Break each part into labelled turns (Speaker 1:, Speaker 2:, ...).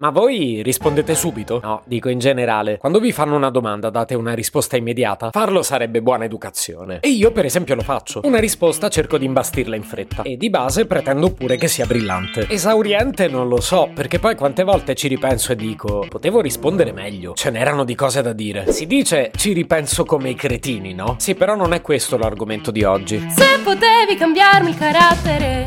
Speaker 1: Ma voi rispondete subito? No, dico in generale. Quando vi fanno una domanda date una risposta immediata. Farlo sarebbe buona educazione. E io per esempio lo faccio. Una risposta cerco di imbastirla in fretta. E di base pretendo pure che sia brillante. Esauriente non lo so, perché poi quante volte ci ripenso e dico potevo rispondere meglio. Ce n'erano di cose da dire. Si dice ci ripenso come i cretini, no? Sì, però non è questo l'argomento di oggi.
Speaker 2: Se potevi cambiarmi il carattere,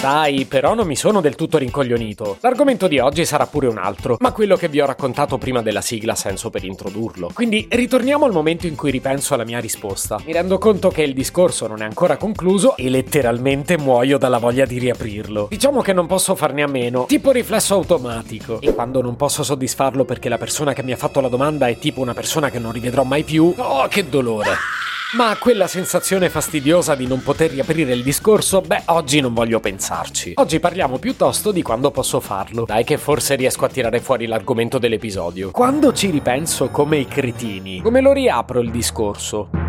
Speaker 1: Dai, però non mi sono del tutto rincoglionito. L'argomento di oggi sarà pure un altro, ma quello che vi ho raccontato prima della sigla ha senso per introdurlo. Quindi ritorniamo al momento in cui ripenso alla mia risposta. Mi rendo conto che il discorso non è ancora concluso e letteralmente muoio dalla voglia di riaprirlo. Diciamo che non posso farne a meno, tipo riflesso automatico. E quando non posso soddisfarlo perché la persona che mi ha fatto la domanda è tipo una persona che non rivedrò mai più, oh che dolore. Ma quella sensazione fastidiosa di non poter riaprire il discorso, beh, oggi non voglio pensarci. Oggi parliamo piuttosto di quando posso farlo. Dai che forse riesco a tirare fuori l'argomento dell'episodio. Quando ci ripenso come i cretini, come lo riapro il discorso?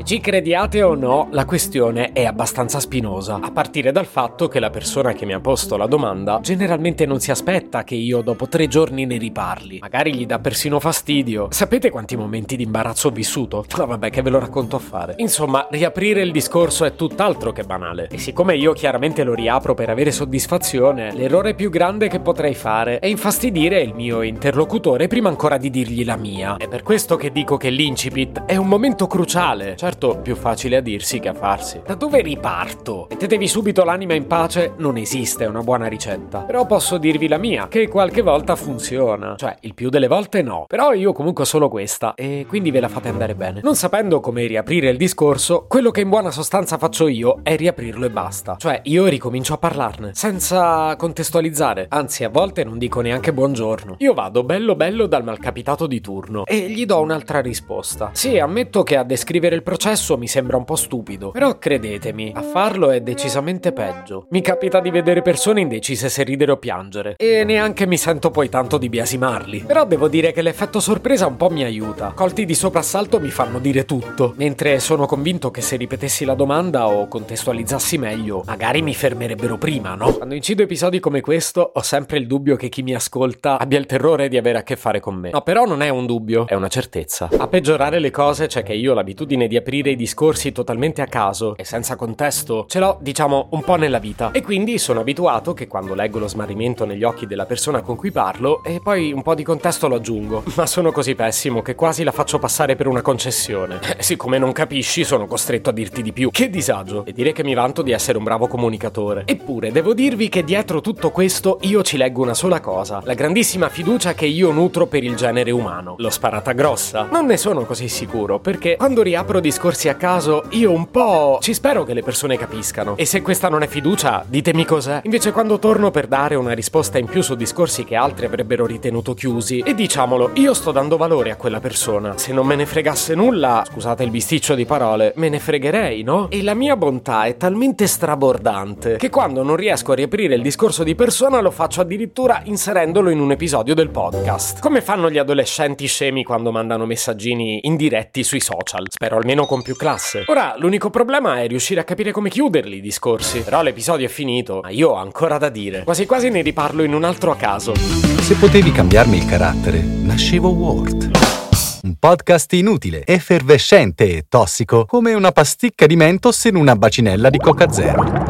Speaker 1: E ci crediate o no, la questione è abbastanza spinosa, a partire dal fatto che la persona che mi ha posto la domanda generalmente non si aspetta che io dopo tre giorni ne riparli. Magari gli dà persino fastidio. Sapete quanti momenti di imbarazzo ho vissuto? No vabbè che ve lo racconto a fare. Insomma, riaprire il discorso è tutt'altro che banale. E siccome io chiaramente lo riapro per avere soddisfazione, l'errore più grande che potrei fare è infastidire il mio interlocutore prima ancora di dirgli la mia. È per questo che dico che l'incipit è un momento cruciale. Cioè Certo, più facile a dirsi che a farsi. Da dove riparto? Mettetevi subito l'anima in pace, non esiste una buona ricetta. Però posso dirvi la mia, che qualche volta funziona. Cioè, il più delle volte no. Però io comunque ho solo questa, e quindi ve la fate andare bene. Non sapendo come riaprire il discorso, quello che in buona sostanza faccio io è riaprirlo e basta. Cioè, io ricomincio a parlarne, senza contestualizzare. Anzi, a volte non dico neanche buongiorno. Io vado bello bello dal malcapitato di turno e gli do un'altra risposta. Sì, ammetto che a descrivere il processo processo mi sembra un po' stupido, però credetemi, a farlo è decisamente peggio. Mi capita di vedere persone indecise se ridere o piangere, e neanche mi sento poi tanto di biasimarli. Però devo dire che l'effetto sorpresa un po' mi aiuta. Colti di soprassalto mi fanno dire tutto, mentre sono convinto che se ripetessi la domanda o contestualizzassi meglio, magari mi fermerebbero prima, no? Quando incido episodi come questo, ho sempre il dubbio che chi mi ascolta abbia il terrore di avere a che fare con me. No, però non è un dubbio, è una certezza. A peggiorare le cose c'è che io ho l'abitudine di aprire i discorsi totalmente a caso e senza contesto, ce l'ho, diciamo, un po' nella vita. E quindi sono abituato che quando leggo lo smarrimento negli occhi della persona con cui parlo, e poi un po' di contesto lo aggiungo. Ma sono così pessimo che quasi la faccio passare per una concessione. Eh, siccome non capisci, sono costretto a dirti di più. Che disagio! E dire che mi vanto di essere un bravo comunicatore. Eppure, devo dirvi che dietro tutto questo io ci leggo una sola cosa: la grandissima fiducia che io nutro per il genere umano. L'ho sparata grossa. Non ne sono così sicuro, perché quando riapro discorsi discorsi a caso, io un po' ci spero che le persone capiscano. E se questa non è fiducia, ditemi cos'è. Invece quando torno per dare una risposta in più su discorsi che altri avrebbero ritenuto chiusi, e diciamolo, io sto dando valore a quella persona. Se non me ne fregasse nulla, scusate il bisticcio di parole, me ne fregherei, no? E la mia bontà è talmente strabordante che quando non riesco a riaprire il discorso di persona lo faccio addirittura inserendolo in un episodio del podcast. Come fanno gli adolescenti scemi quando mandano messaggini indiretti sui social. Spero almeno con più classe. Ora, l'unico problema è riuscire a capire come chiuderli i discorsi. Però l'episodio è finito, ma io ho ancora da dire. Quasi quasi ne riparlo in un altro caso.
Speaker 3: Se potevi cambiarmi il carattere, nascevo Word. Un podcast inutile, effervescente e tossico, come una pasticca di mentos in una bacinella di Coca Zero.